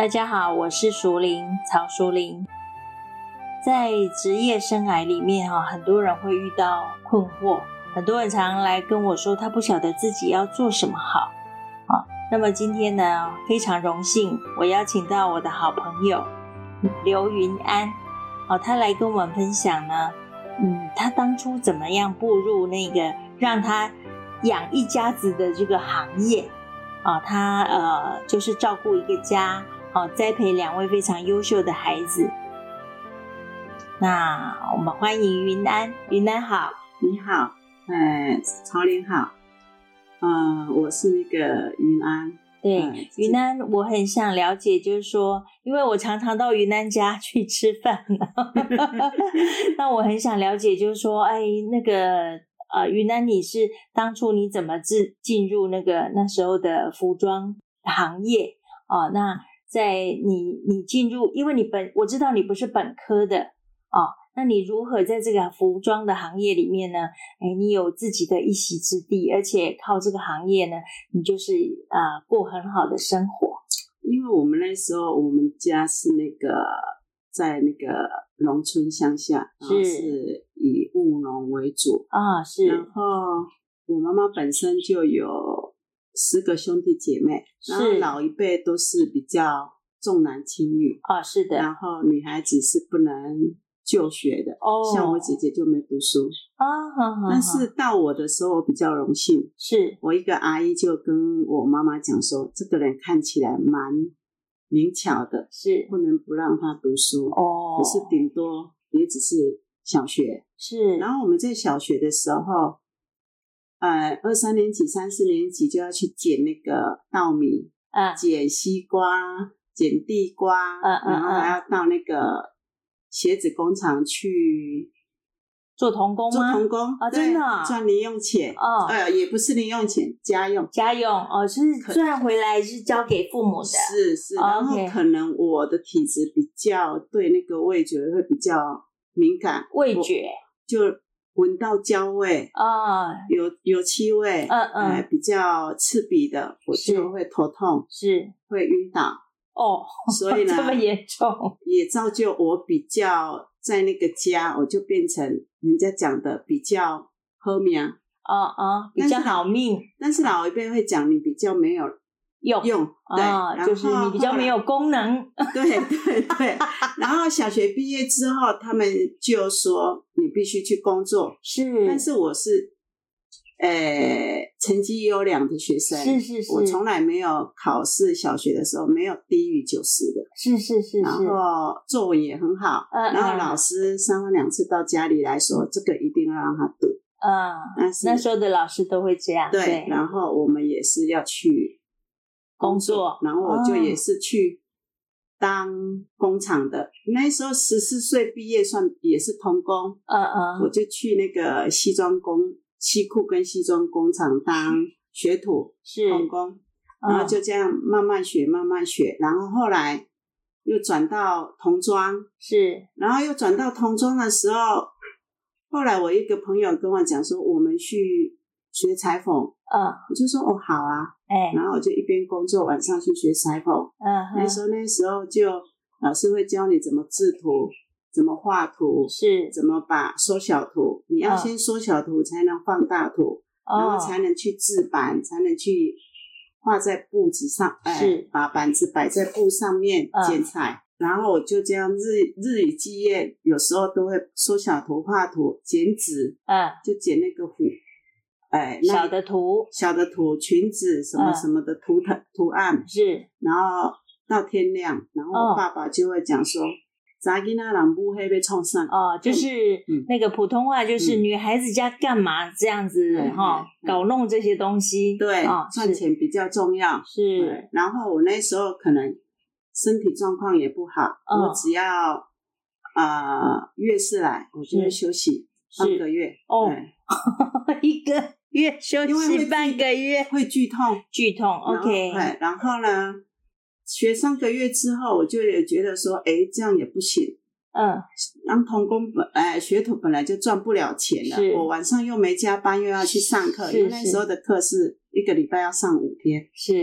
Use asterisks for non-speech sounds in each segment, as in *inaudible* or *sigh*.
大家好，我是淑玲，曹淑玲。在职业生涯里面，哈，很多人会遇到困惑，很多人常常来跟我说，他不晓得自己要做什么好。好，那么今天呢，非常荣幸，我邀请到我的好朋友刘云安，好，他来跟我们分享呢，嗯，他当初怎么样步入那个让他养一家子的这个行业，啊，他呃，就是照顾一个家。好，栽培两位非常优秀的孩子。那我们欢迎云安，云安好，你好，哎，曹玲好，嗯、呃，我是那个云安。对，呃、云南，我很想了解，就是说，因为我常常到云南家去吃饭，*laughs* 那我很想了解，就是说，哎，那个呃，云南，你是当初你怎么进进入那个那时候的服装行业？哦，那。在你你进入，因为你本我知道你不是本科的哦，那你如何在这个服装的行业里面呢？哎，你有自己的一席之地，而且靠这个行业呢，你就是啊、呃、过很好的生活。因为我们那时候我们家是那个在那个农村乡下，是，是以务农为主啊，是。然后我妈妈本身就有。十个兄弟姐妹，然后老一辈都是比较重男轻女啊，是的。然后女孩子是不能就学的哦，像我姐姐就没读书啊。好好好。但是到我的时候，我比较荣幸，是我一个阿姨就跟我妈妈讲说，这个人看起来蛮灵巧的，是不能不让他读书哦。可是顶多也只是小学是。然后我们在小学的时候。呃，二三年级、三四年级就要去捡那个稻米，嗯，捡西瓜、捡地瓜，嗯嗯，然后还要到那个鞋子工厂去做童工吗？做童工啊，真的赚零用钱哦，呃，也不是零用钱，家用，家用哦，是赚回来是交给父母的，是是，然后可能我的体质比较对那个味觉会比较敏感，味觉。就。闻到焦味啊，有有气味，嗯嗯、呃，比较刺鼻的，我就会头痛，是会晕倒哦。*laughs* 所以呢，这么严重，也造就我比较在那个家，我就变成人家讲的比较好命，啊啊，比较好命。但是老一辈会讲你比较没有。用用对，哦，就是你比较没有功能。对对对，然后小学毕业之后，他们就说你必须去工作。是，但是我是，呃，成绩优良的学生。是是是，我从来没有考试，小学的时候没有低于九十的。是是是，然后作文也很好。嗯，然后老师三番两次到家里来说，这个一定要让他读。嗯，那那时候的老师都会这样。对，然后我们也是要去。工作，然后我就也是去当工厂的。哦、那时候十四岁毕业，算也是童工。嗯嗯，我就去那个西装工、西裤跟西装工厂当学徒，是童工。然后就这样慢慢学，慢慢学。然后后来又转到童装，是。然后又转到童装的时候，后来我一个朋友跟我讲说，我们去。学裁缝，嗯，我就说哦好啊，哎，然后我就一边工作，晚上去学裁缝，嗯，那时候那时候就老师会教你怎么制图，怎么画图，是，怎么把缩小图，你要先缩小图才能放大图，然后才能去制版，才能去画在布子上，哎，把板子摆在布上面剪裁，然后我就这样日日以继夜，有时候都会缩小图、画图、剪纸，嗯，就剪那个虎。哎，小的图，小的图，裙子什么什么的图腾、嗯、图案是，然后到天亮，然后我爸爸就会讲说，扎囡仔人不会被冲上哦，就是那个普通话，就是女孩子家干嘛这样子哈，搞弄这些东西，对，哦、赚钱比较重要。是。然后我那时候可能身体状况也不好，哦、我只要啊、呃、月事来，我就会休息半个月哦，*laughs* 一个。月休息半个月会剧痛，剧痛。OK，然后呢，学三个月之后，我就也觉得说，哎，这样也不行。嗯，当童工本哎，学徒本来就赚不了钱了。我晚上又没加班，又要去上课，因为那时候的课是一个礼拜要上五天。是，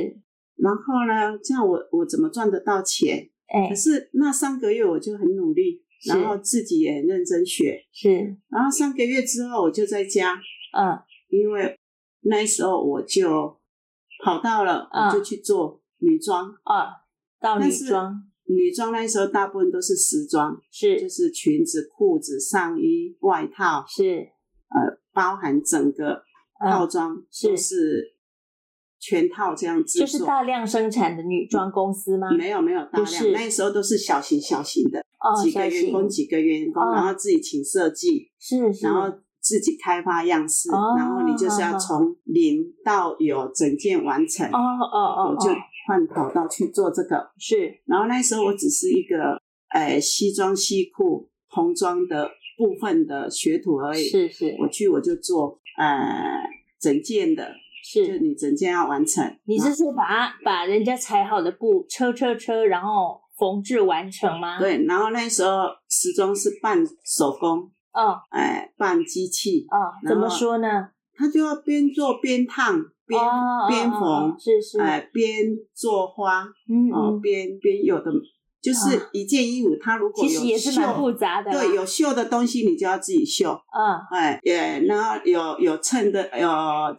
然后呢，这样我我怎么赚得到钱？哎，可是那三个月我就很努力，然后自己也很认真学。是，然后三个月之后我就在家，嗯，因为那时候我就跑到了，我就去做女装。啊，到女装。女装那时候大部分都是时装，是，就是裙子、裤子、上衣、外套，是，呃，包含整个套装，是，是全套这样子。就是大量生产的女装公司吗？没有没有大量，那时候都是小型小型的，几个员工几个员工，然后自己请设计，是，然后自己开发样式，然后你就是要从零到有整件完成，哦哦哦，我就。换跑道去做这个。是，然后那时候我只是一个呃西装西裤童装的部分的学徒而已，是是，我去我就做呃整件的，是，就你整件要完成。你是说把它把人家裁好的布车车车，然后缝制完成吗？对，然后那时候时装是半手工，哦，哎，半机器，哦，怎么说呢？他就要边做边烫。边边缝是是，哎，边做花，嗯，哦，边边有的就是一件衣服，它如果有其实也是蛮复杂的，对，有绣的东西你就要自己绣，嗯，哎，也然后有有衬的有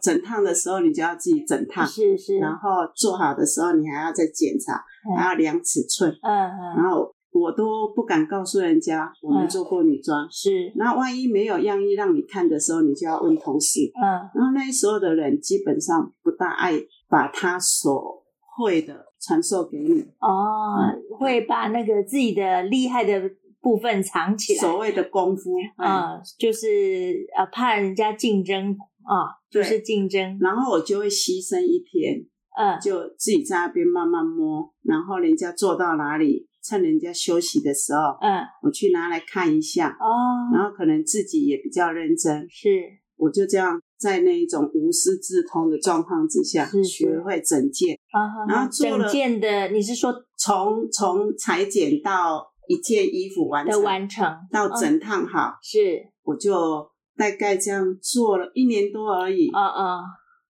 整烫的时候你就要自己整烫，是是，然后做好的时候你还要再检查，还要量尺寸，嗯嗯，然后。我都不敢告诉人家我们做过女装，是。那万一没有样衣让你看的时候，你就要问同事。嗯。然后那时候的人基本上不大爱把他所会的传授给你。哦，会把那个自己的厉害的部分藏起来。所谓的功夫啊，就是呃怕人家竞争啊，就是竞争。然后我就会牺牲一天，嗯，就自己在那边慢慢摸，然后人家做到哪里。趁人家休息的时候，嗯，我去拿来看一下，哦，然后可能自己也比较认真，是，我就这样在那一种无师自通的状况之下，学会整件，啊，然后做整件的，你是说从从裁剪到一件衣服完成的完成。到整烫好，是，我就大概这样做了一年多而已，啊啊。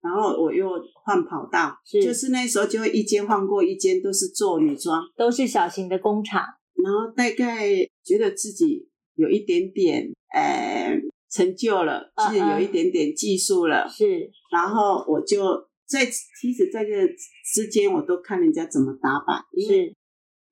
然后我又换跑道，是就是那时候就会一间换过一间，都是做女装，都是小型的工厂。然后大概觉得自己有一点点呃成就了，是有一点点技术了，是。然后我就在其实在这之间，我都看人家怎么打版，是。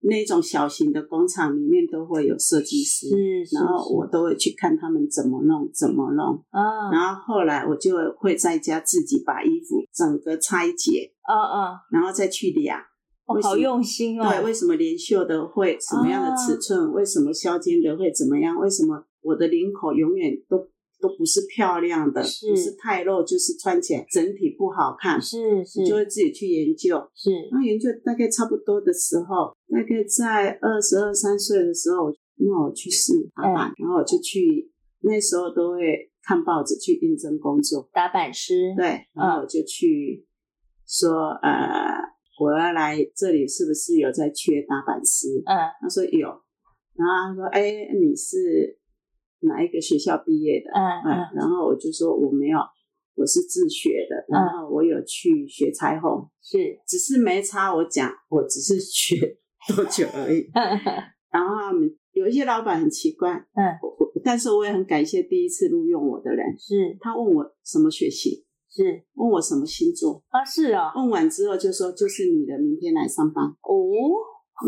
那种小型的工厂里面都会有设计师，嗯，然后我都会去看他们怎么弄，怎么弄。啊，然后后来我就会在家自己把衣服整个拆解，啊啊，然后再去量。哦，好用心哦。对，为什么连袖的会什么样的尺寸？为什么削肩的会怎么样？为什么我的领口永远都？都不是漂亮的，是不是太露，就是穿起来整体不好看。是是，你就会自己去研究。是，然后研究大概差不多的时候，大概在二十二三岁的时候，那我去试打版，然后我就去，那时候都会看报纸去应征工作，打板师。对，然后我就去说，呃，我要来这里，是不是有在缺打板师？嗯，他说有，然后他说，哎，你是。哪一个学校毕业的？嗯嗯，然后我就说我没有，我是自学的。然后我有去学裁缝，是，只是没差。我讲，我只是学 *laughs* 多久而已。*laughs* 然后他们有一些老板很奇怪，嗯，我但是我也很感谢第一次录用我的人，是他问我什么学习，是问我什么星座啊？是啊，问完之后就说就是你的，明天来上班哦。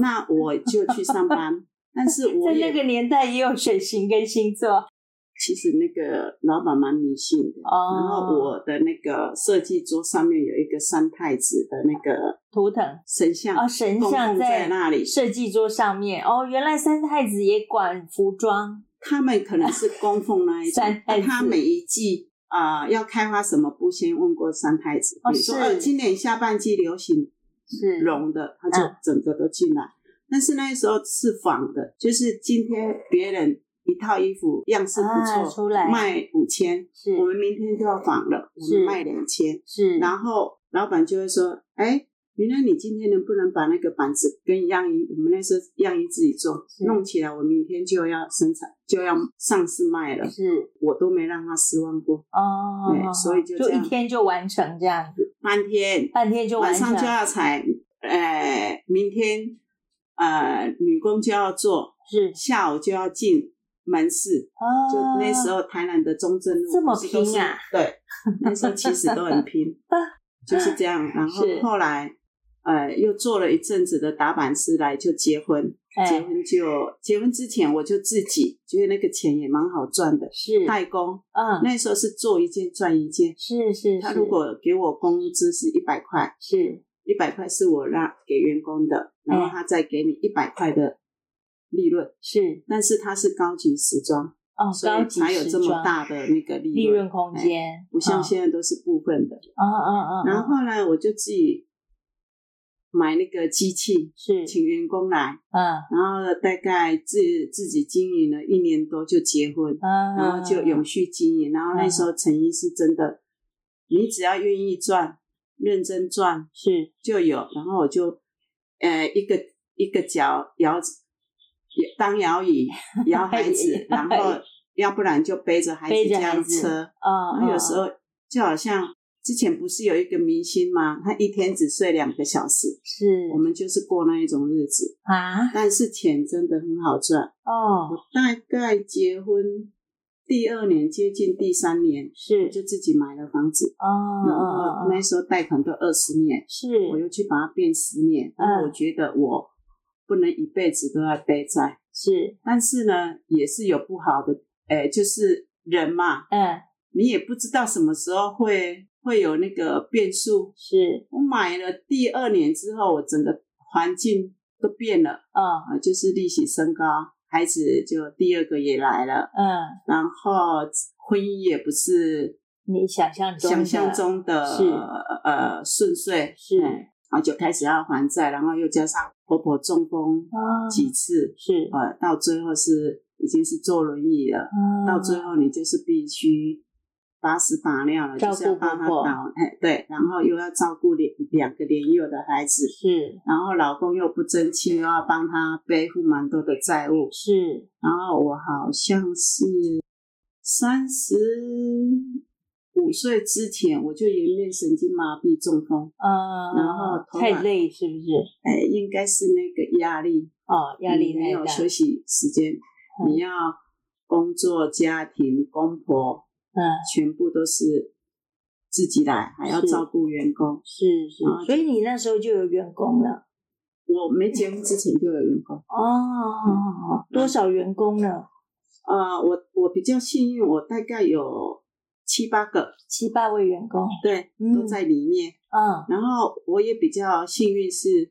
那我就去上班。但是我 *laughs* 在那个年代也有水星跟星座。其实那个老板蛮迷信的。哦。然后我的那个设计桌上面有一个三太子的那个图腾神像。哦，神像在那里。设计桌上面。哦，原来三太子也管服装。他们可能是供奉那一种。*laughs* 三太子。他每一季啊、呃、要开发什么布，先问过三太子。哦，是。呃，今年下半季流行是绒的，他就整个都进来。嗯但是那时候是仿的，就是今天别人一套衣服样式不错，啊、出来。卖五千，是。我们明天就要仿了，我们卖两千，是。然后老板就会说，哎，原来你今天能不能把那个板子跟样衣，我们那时候样衣自己做弄起来，我明天就要生产，就要上市卖了，是。我都没让他失望过。哦，对，所以就就一天就完成这样子，半天，半天就完成，晚上就要裁。呃，明天呃女工就要做，是下午就要进门市。哦，就那时候台南的中正路这么拼啊？对，那时候其实都很拼，*laughs* 就是这样。然后后来。呃，又做了一阵子的打板师来就结婚，欸、结婚就结婚之前我就自己觉得那个钱也蛮好赚的，是代工，嗯，那时候是做一件赚一件，是是，是。他如果给我工资是一百块，是一百块是我让给员工的，然后他再给你一百块的利润，是，但是它是高级时装，哦，高级时装才有这么大的那个利润利润空间，欸，不像现在都是部分的，嗯嗯嗯，然后后来我就自己。买那个机器是请员工来，嗯，然后大概自自己经营了一年多就结婚，嗯，然后就永续经营，然后那时候成衣是真的，你只要愿意赚，认真赚是就有，然后我就呃一个一个脚摇当摇椅 *laughs* 摇孩子，然后要不然就背着孩子这样车，啊，然后有时候就好像。之前不是有一个明星吗？他一天只睡两个小时，是我们就是过那一种日子啊。但是钱真的很好赚哦。我大概结婚第二年，接近第三年，是就自己买了房子哦。然后那时候贷款都二十年，是我又去把它变十年。我觉得我不能一辈子都要背债，是。但是呢，也是有不好的，哎，就是人嘛，嗯，你也不知道什么时候会。会有那个变数，是我买了第二年之后，我整个环境都变了，啊、哦，就是利息升高，孩子就第二个也来了，嗯，然后婚姻也不是你想象中想象中的是。呃顺遂，是，然后就开始要还债，然后又加上婆婆中风几次，啊、是，呃，到最后是已经是坐轮椅了，嗯、到最后你就是必须。把屎把尿了，就是要帮他倒，哎，对，然后又要照顾两两个年幼的孩子，是，然后老公又不争气，又要帮他背负蛮多的债务，是，然后我好像是三十五岁之前我就颜面神经麻痹中风，嗯，然后太累是不是？哎，应该是那个压力哦，压力没有休息时间，嗯、你要工作、家庭、公婆。嗯，全部都是自己来，还要照顾员工，是是，是，所以你那时候就有员工了。我没结婚之前就有员工。哦，嗯、多少员工呢？呃，我我比较幸运，我大概有七八个，七八位员工，对，嗯、都在里面。嗯，然后我也比较幸运，是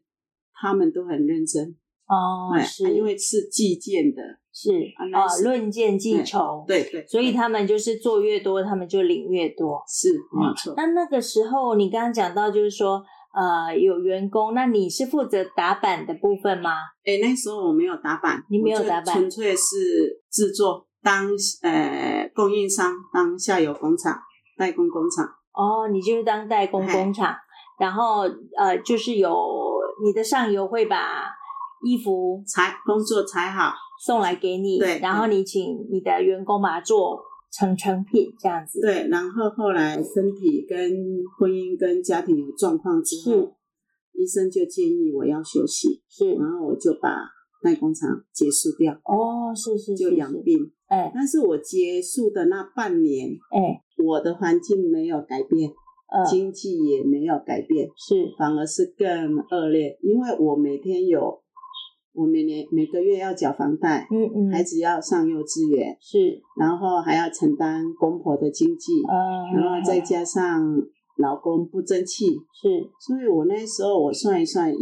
他们都很认真。哦，是，因为是计件的。是啊，论件计酬，对对，所以他们就是做越多，他们就领越多，是没错。那那个时候你刚刚讲到，就是说呃有员工，那你是负责打板的部分吗？哎，那时候我没有打板，你没有打板，纯粹是制作，当呃供应商，当下游工厂，代工工厂。哦，你就是当代工工厂，然后呃就是有你的上游会把衣服裁工作裁好。送来给你，对，然后你请你的员工把它做成成品这样子。对，然后后来身体跟婚姻跟家庭有状况之后，医生就建议我要休息，是，然后我就把代工厂结束掉。哦，是是，是，就养病。哎，但是我结束的那半年，哎，我的环境没有改变，呃，经济也没有改变，是，反而是更恶劣，因为我每天有。我每年每个月要缴房贷，嗯嗯，孩子要上幼稚园，是，然后还要承担公婆的经济，嗯，然后再加上老公不争气，是，所以我那时候我算一算，以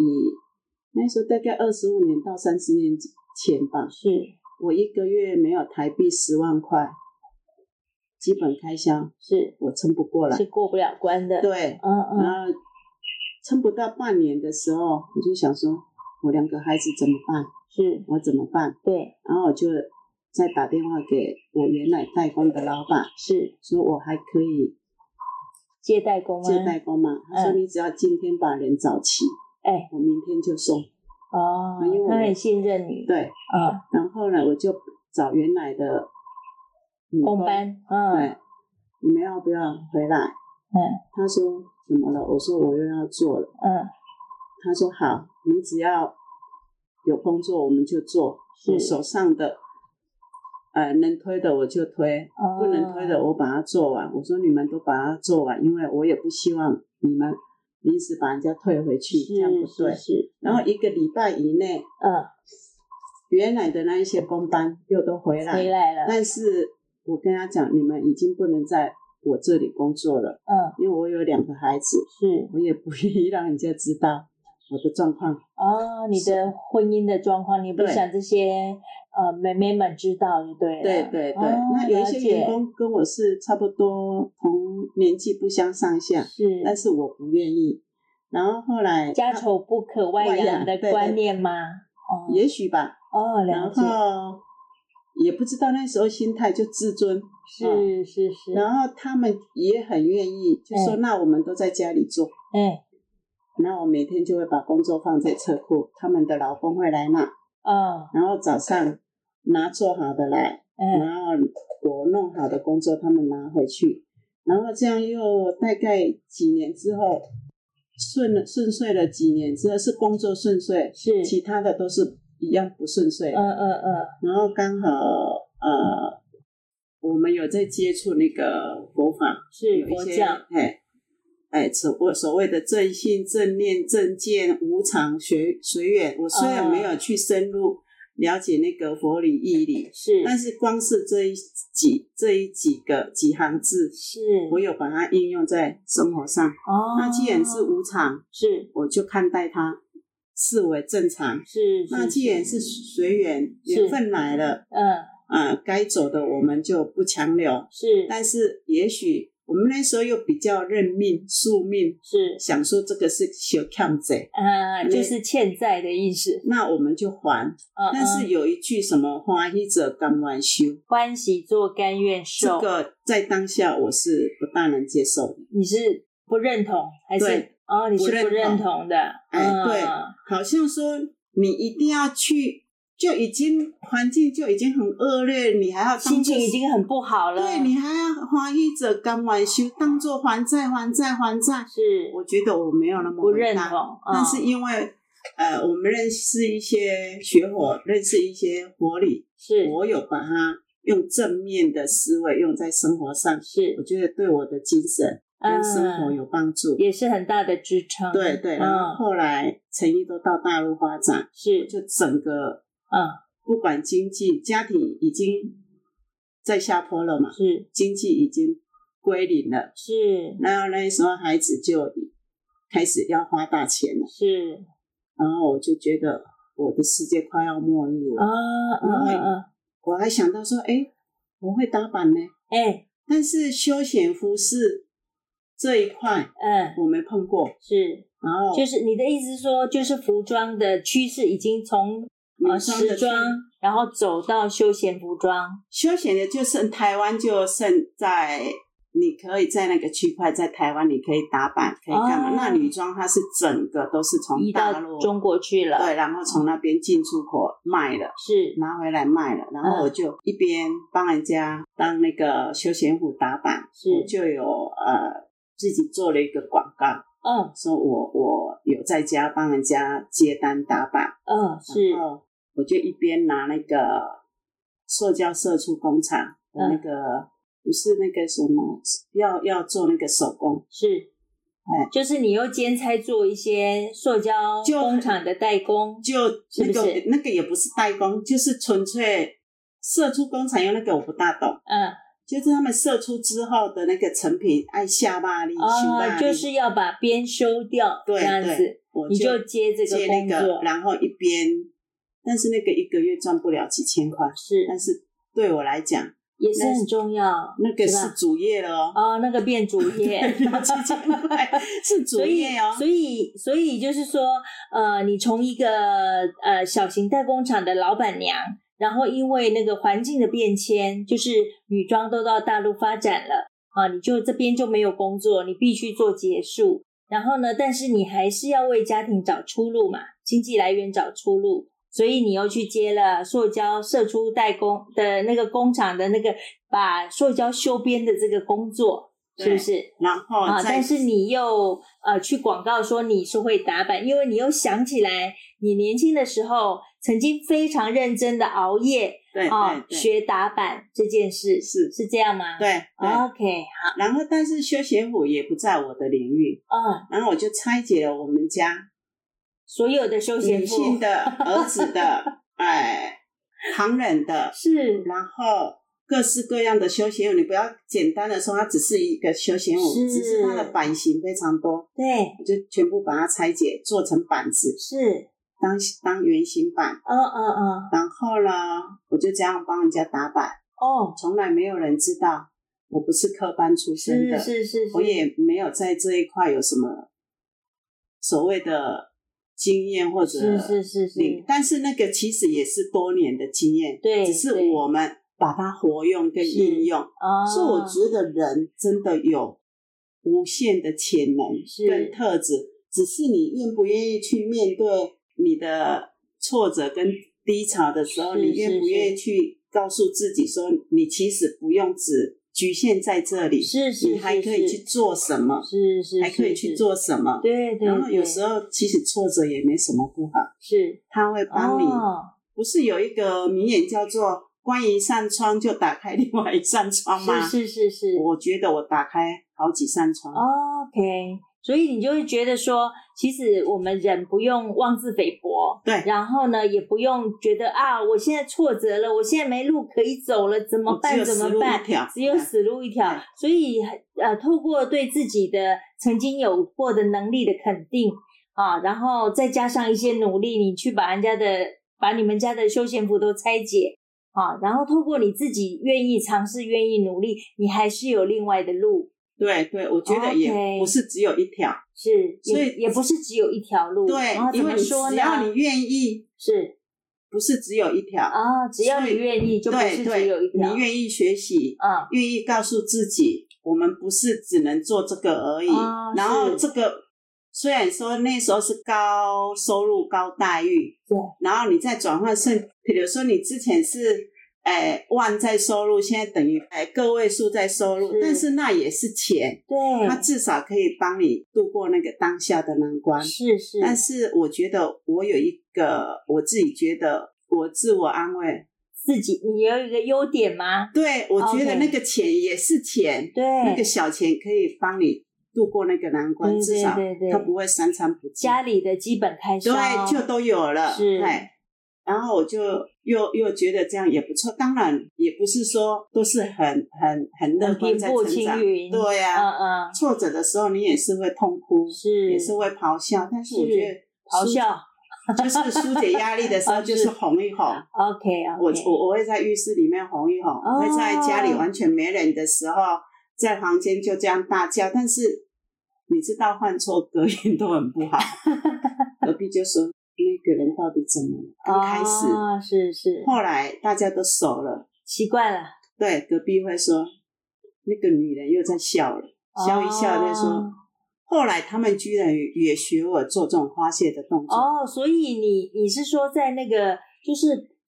那时候大概二十五年到三十年前吧，是。我一个月没有台币十万块，基本开销是。我撑不过来，是过不了关的，对，嗯嗯，然后撑不到半年的时候，我就想说。我两个孩子怎么办？是我怎么办？对，然后我就再打电话给我原来代工的老板，是说我还可以接代工吗？接代工嘛？他说你只要今天把人找齐，哎，我明天就送。哦，因为他很信任你。对，嗯，然后呢，我就找原来的工班，嗯，对，你们要不要回来？嗯，他说怎么了？我说我又要做了，嗯。他说好，你只要有工作我们就做，我手上的。呃，能推的我就推，不能推的我把它做完。我说你们都把它做完，因为我也不希望你们临时把人家退回去，这样不对。然后一个礼拜以内，嗯，原来的那一些工班又都回来，回来了。但是我跟他讲，你们已经不能在我这里工作了，嗯，因为我有两个孩子，是我也不愿意让人家知道我的状况。哦，你的婚姻的状况，你不想这些。呃，妹妹们知道就对了。对对对，哦、那有一些员工跟我是差不多同年纪不相上下，是，但是我不愿意。然后后来家丑不可外扬的观念吗？哦，也许吧。哦，了解。然后也不知道那时候心态就自尊，是、哦、是是。然后他们也很愿意，就说那我们都在家里做。嗯。那我每天就会把工作放在车库，他们的老公会来拿。哦。然后早上。拿做好的来，嗯、然后我弄好的工作他们拿回去，然后这样又大概几年之后，顺了顺遂了几年之后是工作顺遂，是其他的都是一样不顺遂。嗯嗯嗯。然后刚好呃，我们有在接触那个佛法，是佛教，哎哎，所我所谓的正信、正念、正见、无常、随随缘，我虽然没有去深入。嗯了解那个佛理义理 *laughs* 是，但是光是这一几这一几个几行字，是我有把它应用在生活上。哦，那既然是无常，是我就看待它视为正常。是，那既然是随缘，缘分来了，嗯啊，该走的我们就不强留。是，但是也许。我们那时候又比较认命、宿命，是想说这个是小欠债，啊，就是欠债的意思。那我们就还。嗯、但是有一句什么“欢喜者甘愿修”，欢喜做甘愿受，这个在当下我是不大能接受的。你是不认同还是？哦，你是不认同的。哎，嗯、对，好像说你一定要去。就已经环境就已经很恶劣，你还要心情已经很不好了。对，你还要花一者甘晚修，当做还债还债还债。是，我觉得我没有那么不认同。嗯、但是因为呃，我们认识一些学佛，认识一些佛理，是我有把它用正面的思维用在生活上。是，我觉得对我的精神跟生活有帮助，嗯，也是很大的支撑。对对，然后后来陈毅都到大陆发展，是就整个。嗯，不管经济，家庭已经在下坡了嘛，是经济已经归零了，是。然后那时候孩子就开始要花大钱了，是。然后我就觉得我的世界快要末日了啊啊啊！我还想到说，哎，我会打板呢，哎，但是休闲服饰这一块，嗯，我没碰过，是。然后就是你的意思说，就是服装的趋势已经从。啊，时装，然后走到休闲服装。休闲的就剩台湾，就剩在你可以在那个区块，在台湾你可以打版，可以干嘛？哦、那女装它是整个都是从大陆中国去了，对，然后从那边进出口卖了，是拿回来卖了。然后我就一边帮人家当那个休闲服打版，是我就有呃自己做了一个广告。嗯，说我我有在家帮人家接单打版。嗯，是。我就一边拿那个塑胶射出工厂的那个，嗯、不是那个什么，要要做那个手工，是，哎，就是你又兼差做一些塑胶工厂的代工，就那个那个也不是代工，就是纯粹射出工厂用那个我不大懂，嗯，就是他们射出之后的那个成品按下巴力，哦，就是要把边修掉，对这样子，我就你就接这个工作，那个、然后一边。但是那个一个月赚不了几千块，是，但是对我来讲也是很重要。那个是主业了哦，哦，那个变主业，*laughs* 几千块是主业哦。所以，所以就是说，呃，你从一个呃小型代工厂的老板娘，然后因为那个环境的变迁，就是女装都到大陆发展了啊，你就这边就没有工作，你必须做结束。然后呢，但是你还是要为家庭找出路嘛，经济来源找出路。所以你又去接了塑胶射出代工的那个工厂的那个把塑胶修边的这个工作，是不是？然后啊，但是你又呃去广告说你是会打板，因为你又想起来你年轻的时候曾经非常认真的熬夜，对啊，学打板这件事是是这样吗？对，对，OK 好。然后但是休闲服也不在我的领域，嗯，然后我就拆解了我们家所有的休闲服，女性的、儿子的，*laughs* 哎，旁人的，是，然后。各式各样的休闲舞，你不要简单的说它只是一个休闲舞，是只是它的版型非常多。对，我就全部把它拆解做成板子，是当当圆形板。哦哦哦。然后呢，我就这样帮人家打板。哦，从来没有人知道我不是科班出身的，是是是，是，我也没有在这一块有什么所谓的经验或者是是是是，但是那个其实也是多年的经验，对，只是我们。把它活用跟应用，所以我觉得人真的有无限的潜能跟特质，只是你愿不愿意去面对你的挫折跟低潮的时候，你愿不愿意去告诉自己说，你其实不用只局限在这里，是是，你还可以去做什么，是是，还可以去做什么，对对。然后有时候其实挫折也没什么不好，是，他会帮你。不是有一个名言叫做？关一扇窗，就打开另外一扇窗吗？是是是是，我觉得我打开好几扇窗。OK，所以你就会觉得说，其实我们人不用妄自菲薄，对。然后呢，也不用觉得啊，我现在挫折了，我现在没路可以走了，怎么办？怎么办？只有死路一条。所以呃，透过对自己的曾经有过的能力的肯定啊，然后再加上一些努力，你去把人家的把你们家的休闲服都拆解。啊，然后透过你自己愿意尝试、愿意努力，你还是有另外的路。对对，我觉得也不是只有一条，是，所以也不是只有一条路。对，因为只要你愿意，是，不是只有一条啊？只要你愿意，就不是只有一条。你愿意学习，啊，愿意告诉自己，我们不是只能做这个而已。然后这个虽然说那时候是高收入、高待遇，对，然后你再转换成。比如说，你之前是诶、欸、万在收入，现在等于哎、欸、个位数在收入，但是那也是钱，对，它至少可以帮你度过那个当下的难关。是是，但是我觉得我有一个我自己觉得我自我安慰自己，你有一个优点吗？对，我觉得那个钱也是钱，对，那个小钱可以帮你度过那个难关，至少它不会三餐不继。家里的基本开销对就都有了，是。然后我就又又觉得这样也不错，当然也不是说都是很很很乐观在成长，对呀、啊，嗯嗯，挫折的时候你也是会痛哭，是，也是会咆哮，但是我觉得咆哮就是疏解压力的时候 *laughs* 就是哄一哄，OK 啊，我我我会在浴室里面哄一哄，我会在家里完全没人的时候在房间就这样大叫，但是你知道换错隔音都很不好，*laughs* 隔壁就说。那个人到底怎么了？刚开始啊，是是，后来大家都熟了，习惯了。对，隔壁会说那个女人又在笑了，笑一笑再说。后来他们居然也学我做这种发泄的动作。哦，所以你你是说在那个就是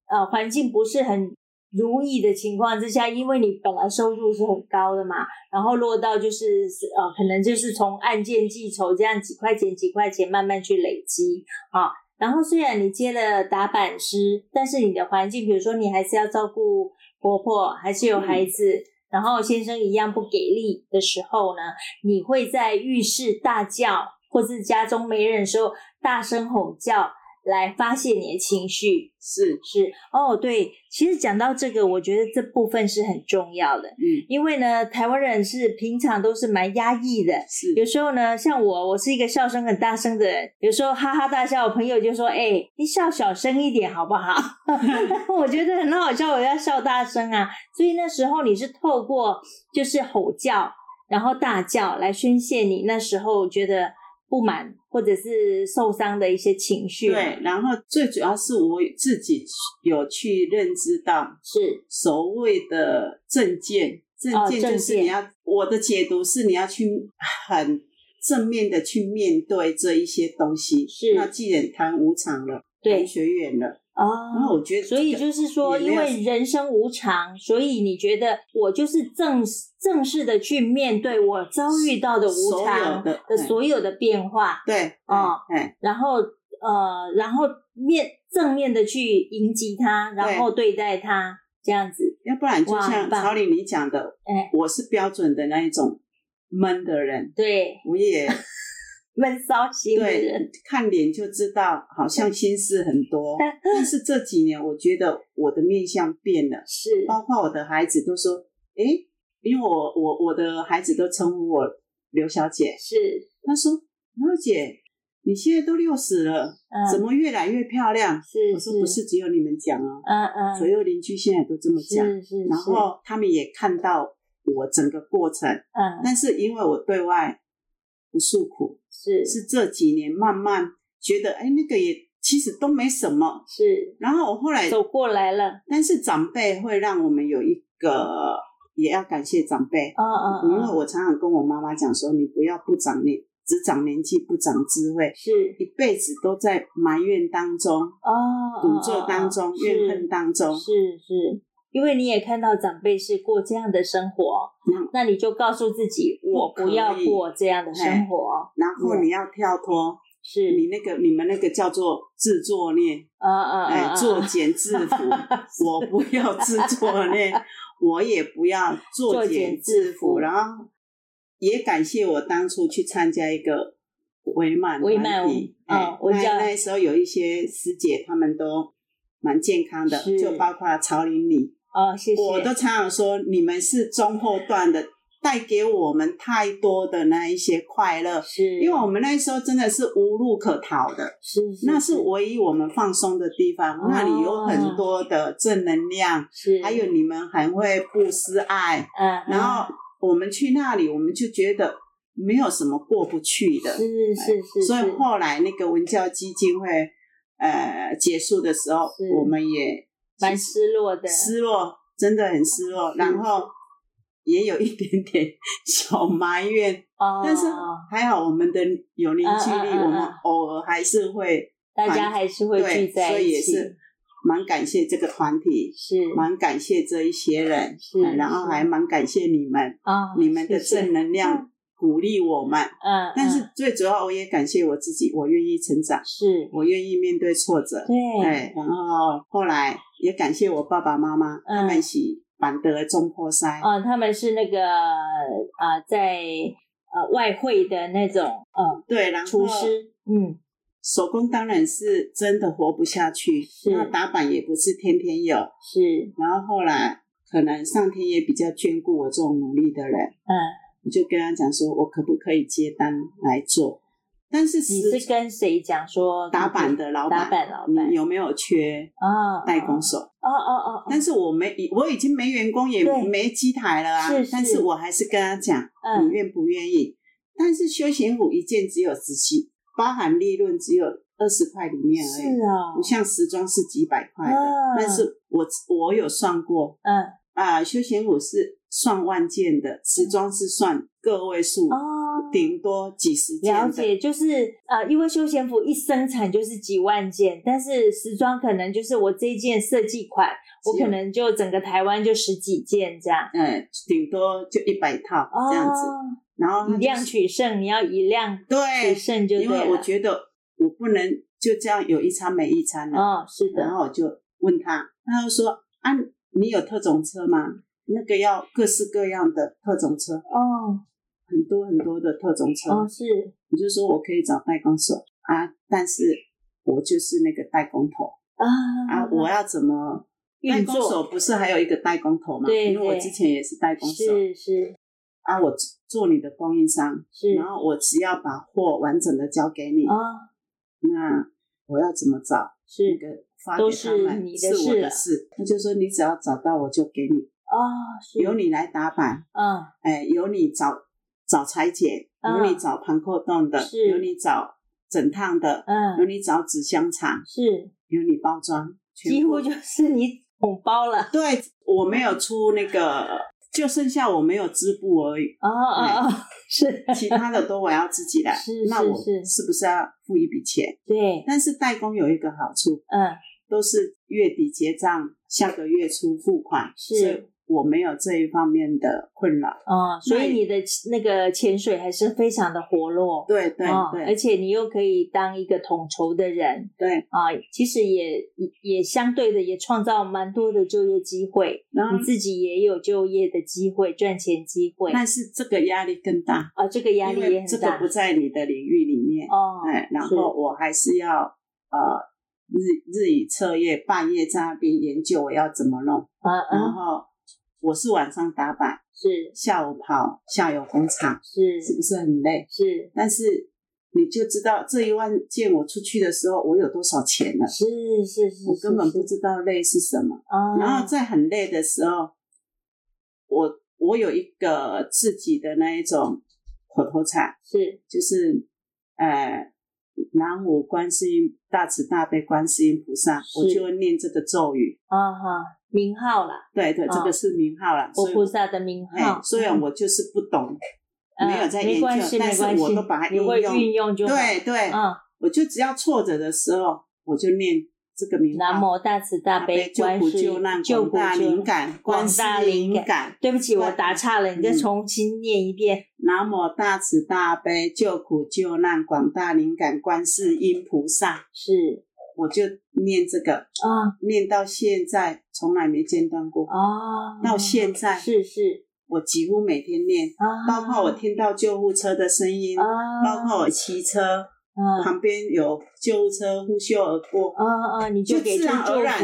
呃环境不是很如意的情况之下，因为你本来收入是很高的嘛，然后落到就是呃可能就是从案件计酬这样几块钱几块钱慢慢去累积啊。然后虽然你接了打板师，但是你的环境，比如说你还是要照顾婆婆，还是有孩子，嗯、然后先生一样不给力的时候呢，你会在浴室大叫，或是家中没人的时候大声吼叫。来发泄你的情绪，是。是。哦，对，其实讲到这个，我觉得这部分是很重要的，嗯，因为呢，台湾人是平常都是蛮压抑的，是。有时候呢，像我，我是一个笑声很大声的人，有时候哈哈大笑，我朋友就说，哎、欸，你笑小声一点好不好？*laughs* 我觉得很好笑，我要笑大声啊，所以那时候你是透过就是吼叫，然后大叫来宣泄你那时候觉得不满。或者是受伤的一些情绪，对，然后最主要是我自己有去认知到，是所谓的正见，正见就是你要、哦、我的解读是你要去很正面的去面对这一些东西。是，那既然谈无常了，对，学远了，哦，那我觉得，所以就是说，因为人生无常，所以你觉得我就是正正式的去面对我遭遇到的无常的所有的变化，对，哦，然后呃，然后面正面的去迎击它，然后对待它，这样子，要不然就像曹玲你讲的，哎，我是标准的那一种闷的人，对，我也。*laughs* 闷骚型的人，看脸就知道，好像心事很多。*laughs* 但是这几年，我觉得我的面相变了，是，包括我的孩子都说，哎，因为我我我的孩子都称呼我刘小姐，是，他说刘姐，你现在都六十了，怎么越来越漂亮？是，我说不是只有你们讲哦，嗯嗯，左右邻居现在都这么讲，是是，然后他们也看到我整个过程，嗯，但是。因为我对外。不诉苦，是。是这几年慢慢觉得，哎，那个也其实都没什么，是。然后我后来走过来了，但是长辈会让我们有一个，也要感谢长辈，嗯嗯，因为我常常跟我妈妈讲说，你不要不长年，只长年纪不长智慧，是。一辈子都在埋怨当中，哦，赌咒当中，怨恨当中，是是。因为你也看到长辈是过这样的生活，嗯、那你就告诉自己，我不要过这样的生活。然后你要跳脱，是你那个你们那个叫做自作孽，啊啊哎，作茧自缚。*laughs* 我不要自作孽，我也不要作茧自缚。然后也感谢我当初去参加一个维曼团体，哎，那那时候有一些师姐，他们都蛮健康的，就包括曹玲里。哦，谢谢。我都常常说，你们是中后段的，带给我们太多的那一些快乐。是，因为我们那时候真的是无路可逃的，是，是，那是唯一我们放松的地方。哦、那里有很多的正能量，是，还有你们很会不失爱。嗯，然后我们去那里，我们就觉得没有什么过不去的。是是是，是。所以后来那个文教基金会呃结束的时候，我们也。蛮失落的，失落，真的很失落，然后也有一点点 *laughs* 小埋怨，哦，但是还好我们的有凝聚力，我们偶尔还是会，大家还是会聚在一起，所以也是蛮感谢这个团体，是蛮感谢这一些人，是，然后还蛮感谢你们，啊，你们的正能量。鼓励我们，嗯，但是最主要我也感谢我自己，我愿意成长，是。我愿意面对挫折，对，对，然后后来也感谢我爸爸妈妈，他们是板得中破塞，哦，他们是那个呃，在呃外汇的那种，嗯，对，然后厨师，嗯，手工当然是真的活不下去，是，那打板也不是天天有，是，然后后来可能上天也比较眷顾我这种努力的人，嗯。我就跟他讲说，我可不可以接单来做？但是你是跟谁讲说打板的老板？打板老板，有没有缺啊代工手？哦哦哦。但是我没，我已经没员工，也没机台了啊。是是。但是我还是跟他讲，你愿不愿意？但是休闲服一件只有十七，包含利润只有二十块里面而已。是啊。不像时装是几百块的。但是我我有算过。嗯。啊，休闲服是。算万件的时装是算个位数哦，顶多几十件。了解，就是呃，因为休闲服一生产就是几万件，但是时装可能就是我这一件设计款，我可能就整个台湾就十几件这样。嗯，顶多就一百套这样子。然后以量取胜，你要以量取胜就对。因为我觉得我不能就这样有一餐没一餐了。哦，是的。然后我就问他，他就说啊，你有特种车吗？那个要各式各样的特种车哦，很多很多的特种车哦，是，你就说我可以找代工手啊，但是我就是那个代工头啊啊，我要怎么代工手不是还有一个代工头吗？对，因为我之前也是代工手，是是啊，我做你的供应商是，然后我只要把货完整的交给你啊，那我要怎么找？是那个发给他们是我的事，他就说你只要找到我就给你。哦，由你来打板，嗯，哎，由你找找裁剪，由你找盘扣洞的，是由你找整烫的，嗯，由你找纸箱厂，是，由你包装，几乎就是你统包了。*laughs* 对，我没有出那个，就剩下我没有织布而已。哦哦哦，*laughs* 是，其他的都我要自己来。是，那我是不是要付一笔钱？对，但是代工有一个好处，嗯。都是月底结账，下个月初付款，是。我没有这一方面的困扰哦，所以你的那个潜水还是非常的活络，对对对，而且你又可以当一个统筹的人，对啊，其实也也相对的也创造蛮多的就业机会，然后你自己也有就业的机会、赚钱机会，但是这个压力更大啊，这个压力也很大，这个不在你的领域里面哦，哎，然后我还是要呃日日以彻夜，半夜在那边研究我要怎么弄，嗯嗯，然后。我是晚上打板，是下午跑下游工厂，是是不是很累？是，但是你就知道这一万件我出去的时候，我有多少钱了？是是是，我根本不知道累是什么。啊，然后在很累的时候，我我有一个自己的那一种口头禅，是就是呃。南无观世音大慈大悲观世音菩萨，我就会念这个咒语。啊哈，名号啦，对对，这个是名号啦，我菩萨的名号。虽然我就是不懂，没有在研究，但是我都把它运用。对对，嗯，我就只要挫折的时候，我就念。这个名南无大慈大悲观世音救苦救难广大灵感，广大灵感。对不起，我打岔了，你再重新念一遍。南无大慈大悲救苦救难广大灵感观世音菩萨。是，我就念这个啊，念到现在从来没间断过啊，到现在是是，我几乎每天念，包括我听到救护车的声音，包括我骑车。嗯，旁边有救护车呼啸而过，嗯嗯，你就给自然而然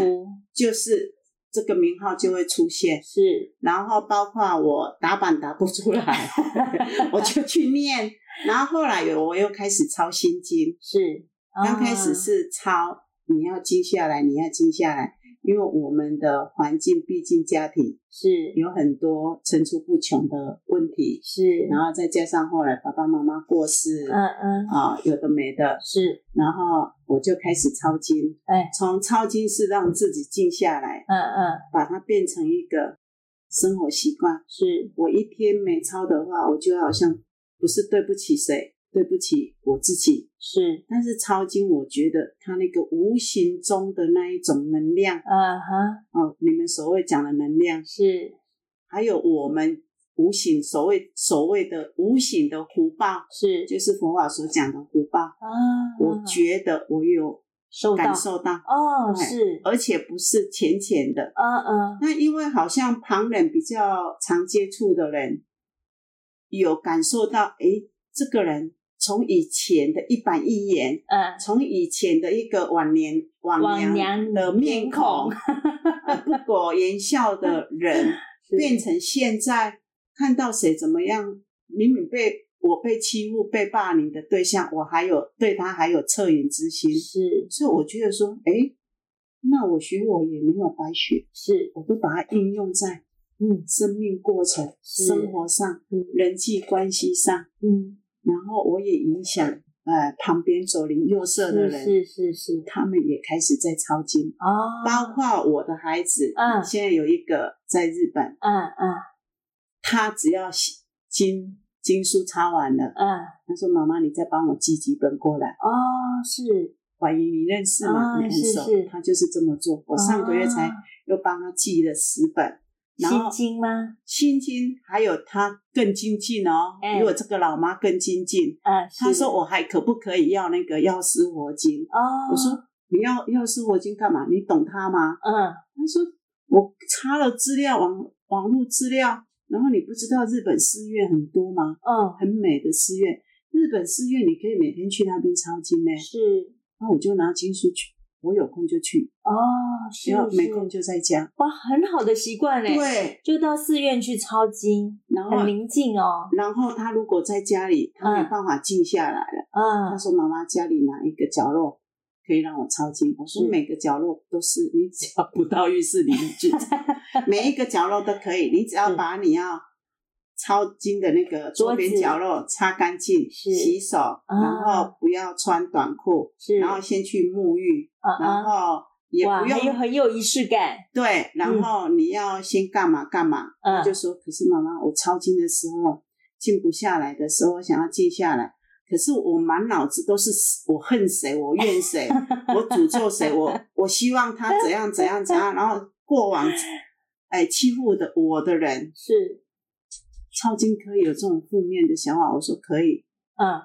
就是这个名号就会出现，是。然后包括我打板打不出来，*laughs* 我就去念。然后后来有我又开始抄心经，是。刚开始是抄，你要静下来，你要静下来。因为我们的环境，毕竟家庭是。有很多层出不穷的问题，是，然后再加上后来爸爸妈妈过世，嗯嗯，啊，有的没的，是，然后我就开始抄经，哎，从抄经是让自己静下来，嗯嗯，把它变成一个生活习惯，是。我一天没抄的话，我就好像不是对不起谁。对不起，我自己。是，但是抄经，我觉得它那个无形中的那一种能量，啊哈，哦，你们所谓讲的能量。是，还有我们无形所谓所谓的无形的福报。是，就是佛法所讲的福报啊，我觉得我有感受到哦，是，而且不是浅浅的，嗯嗯，那因为好像旁人比较常接触的人有感受到，诶，这个人。从以前的一板一眼，嗯，从以前的一个晚年晚娘的面孔，*laughs* 不苟言笑的人，*laughs* 变成现在看到谁怎么样，明明被我被欺负、被霸凌的对象，我还有对他还有恻隐之心，是，所以我觉得说，哎，那我学我也没有白学，是，我都把它应用在嗯生命过程、生活上、人际关系上，嗯。然后我也影响，呃，旁边左邻右舍的人，是是是，他们也开始在抄经哦，包括我的孩子，嗯，现在有一个在日本，嗯嗯，他只要经经书抄完了，嗯，他说妈妈，你再帮我寄几本过来，哦，是，怀疑你认识吗？哦、你很熟，是。是他就是这么做，我上个月才又帮他寄了十本。心经吗？心经还有他更精进哦，比我这个老妈更精进。嗯，他说我还可不可以要那个药师佛经？哦，我说你要药师佛经干嘛？你懂他吗？嗯，他说我查了资料，网网络资料，然后你不知道日本寺院很多吗？嗯，很美的寺院，日本寺院你可以每天去那边抄经呢。是，那我就拿经书去。我有空就去哦，是，是没空就在家。哇，很好的习惯嘞。对，就到寺院去抄经，然后很宁静哦。然后他如果在家里，他没办法静下来了。嗯，他说：“妈妈，家里哪一个角落可以让我抄经？”我说：“每个角落都是，你只要不到浴室里面去，*laughs* 每一个角落都可以。你只要把你要。”抄经的那个桌边角落擦干净，洗手，然后不要穿短裤，然后先去沐浴，然后也不用很很有仪式感。对，然后你要先干嘛干嘛，就说，可是妈妈，我抄经的时候静不下来的时候，我想要静下来，可是我满脑子都是我恨谁，我怨谁，*laughs* 我诅咒谁，我我希望他怎样怎样怎样，然后过往哎欺负的我的人。是抄经可以有这种负面的想法，我说可以，嗯，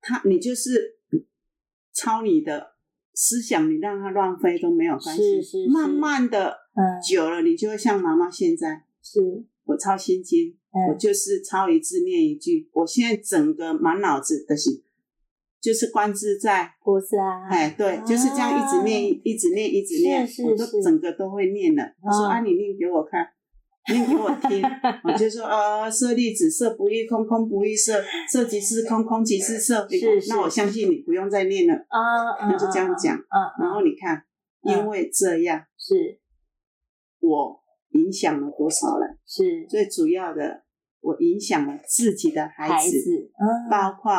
他你就是抄你的思想，你让他乱飞都没有关系，是是是。慢慢的，嗯，久了你就会像妈妈现在。是。我抄心经，嗯、我就是抄一字念一句。我现在整个满脑子的是，就是观自在菩萨。哎，对，啊、就是这样一直念，一直念，一直念，我都整个都会念了。他说：“啊，你念给我看，念给我听。”我就说：“啊，*laughs* 舍利子，色不异空，空不异色，色即是空，空即是色。是是”那我相信你不用再念了。啊，就这样讲。嗯，然后你看，因为这样，是我。影响了多少人？是最主要的，我影响了自己的孩子，孩子嗯、包括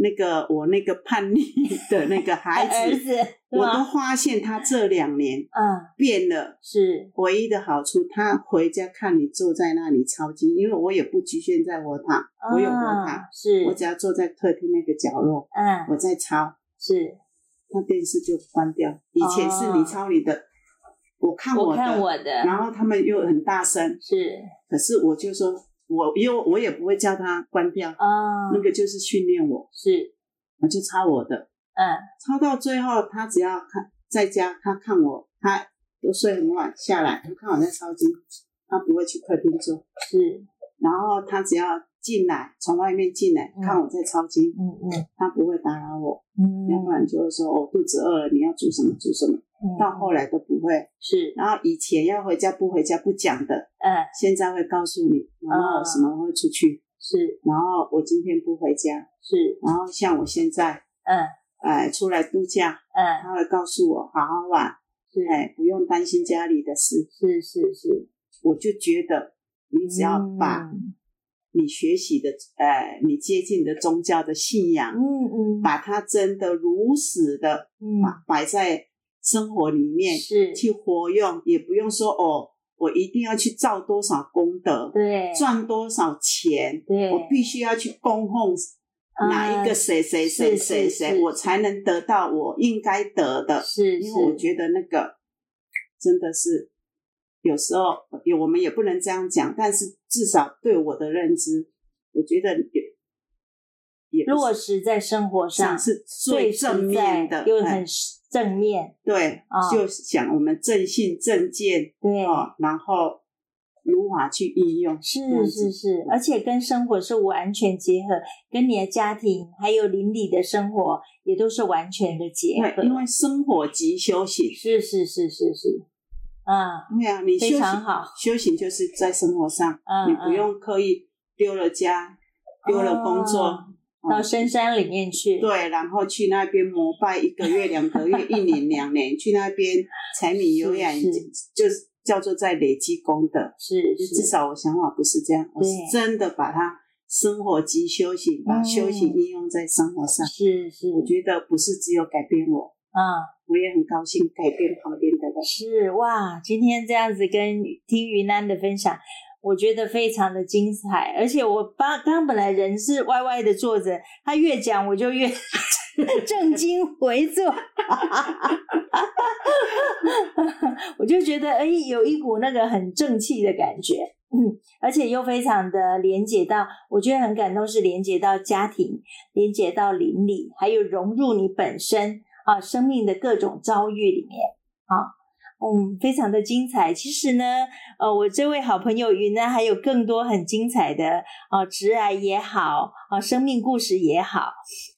那个我那个叛逆 *laughs* 的那个孩子，子我都发现他这两年嗯变了。是唯一的好处，他回家看你坐在那里抄经，因为我也不局限在佛堂，嗯、我有我躺，是我只要坐在客厅那个角落，嗯，我在抄，是，那电视就关掉。以前是你抄你的。哦我看我的，我看我的，然后他们又很大声，是，可是我就说，我因为我也不会叫他关掉，啊、哦，那个就是训练我，是，我就抄我的，嗯，抄到最后，他只要看在家，他看我，他都睡很晚下来，他看我在抄经，他不会去客厅坐，是，然后他只要进来，从外面进来，嗯、看我在抄经，嗯嗯，他不会打扰我，嗯，要不然就会说，我、哦、肚子饿了，你要煮什么煮什么。到后来都不会。是，然后以前要回家不回家不讲的，嗯，现在会告诉你，然后什么会出去。是，然后我今天不回家是，然后像我现在，嗯，哎，出来度假，嗯，他会告诉我好好玩，是，哎，不用担心家里的事，是是是，我就觉得你只要把你学习的，呃，你接近的宗教的信仰，嗯嗯，把它真的如实的，嗯，摆在。生活里面是。去活用，也不用说哦，我一定要去造多少功德，对，赚多少钱，对，我必须要去供奉哪一个谁谁谁谁谁，我才能得到我应该得的。是，因为我觉得那个真的是有时候也我们也不能这样讲，但是至少对我的认知，我觉得也也落实在生活上是最正面的，又很。正面对，哦、就想我们正信正见对、哦，然后如法去应用？是是是，而且跟生活是完全结合，跟你的家庭还有邻里的生活也都是完全的结合。对，因为生活即修行。是是是是是，啊，对啊，你修行非常好，修行就是在生活上，嗯、你不用刻意丢了家，丢、嗯、了工作。哦到深山里面去，对，然后去那边膜拜一个月、两个月、*laughs* 一年、两年，去那边柴米油盐，就是叫做在累积功德。是，至少我想法不是这样，我是真的把它生活及修行，把修行应用在生活上。是是，我觉得不是只有改变我啊，我也很高兴改变旁边的人。是哇，今天这样子跟听云南的分享。我觉得非常的精彩，而且我刚刚本来人是歪歪的坐着，他越讲我就越 *laughs* 正襟回坐，*laughs* 我就觉得哎，有一股那个很正气的感觉，嗯，而且又非常的连接到，我觉得很感动，是连接到家庭，连接到邻里，还有融入你本身啊生命的各种遭遇里面啊。嗯，非常的精彩。其实呢，呃，我这位好朋友云呢，还有更多很精彩的啊，直癌也好啊，生命故事也好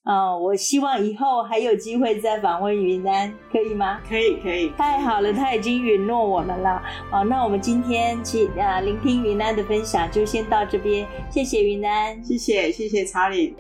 啊。我希望以后还有机会再访问云南，可以吗？可以，可以。太好了，他已经允诺我们了。啊，那我们今天去啊，聆听云南的分享，就先到这边。谢谢云南，谢谢，谢谢查理。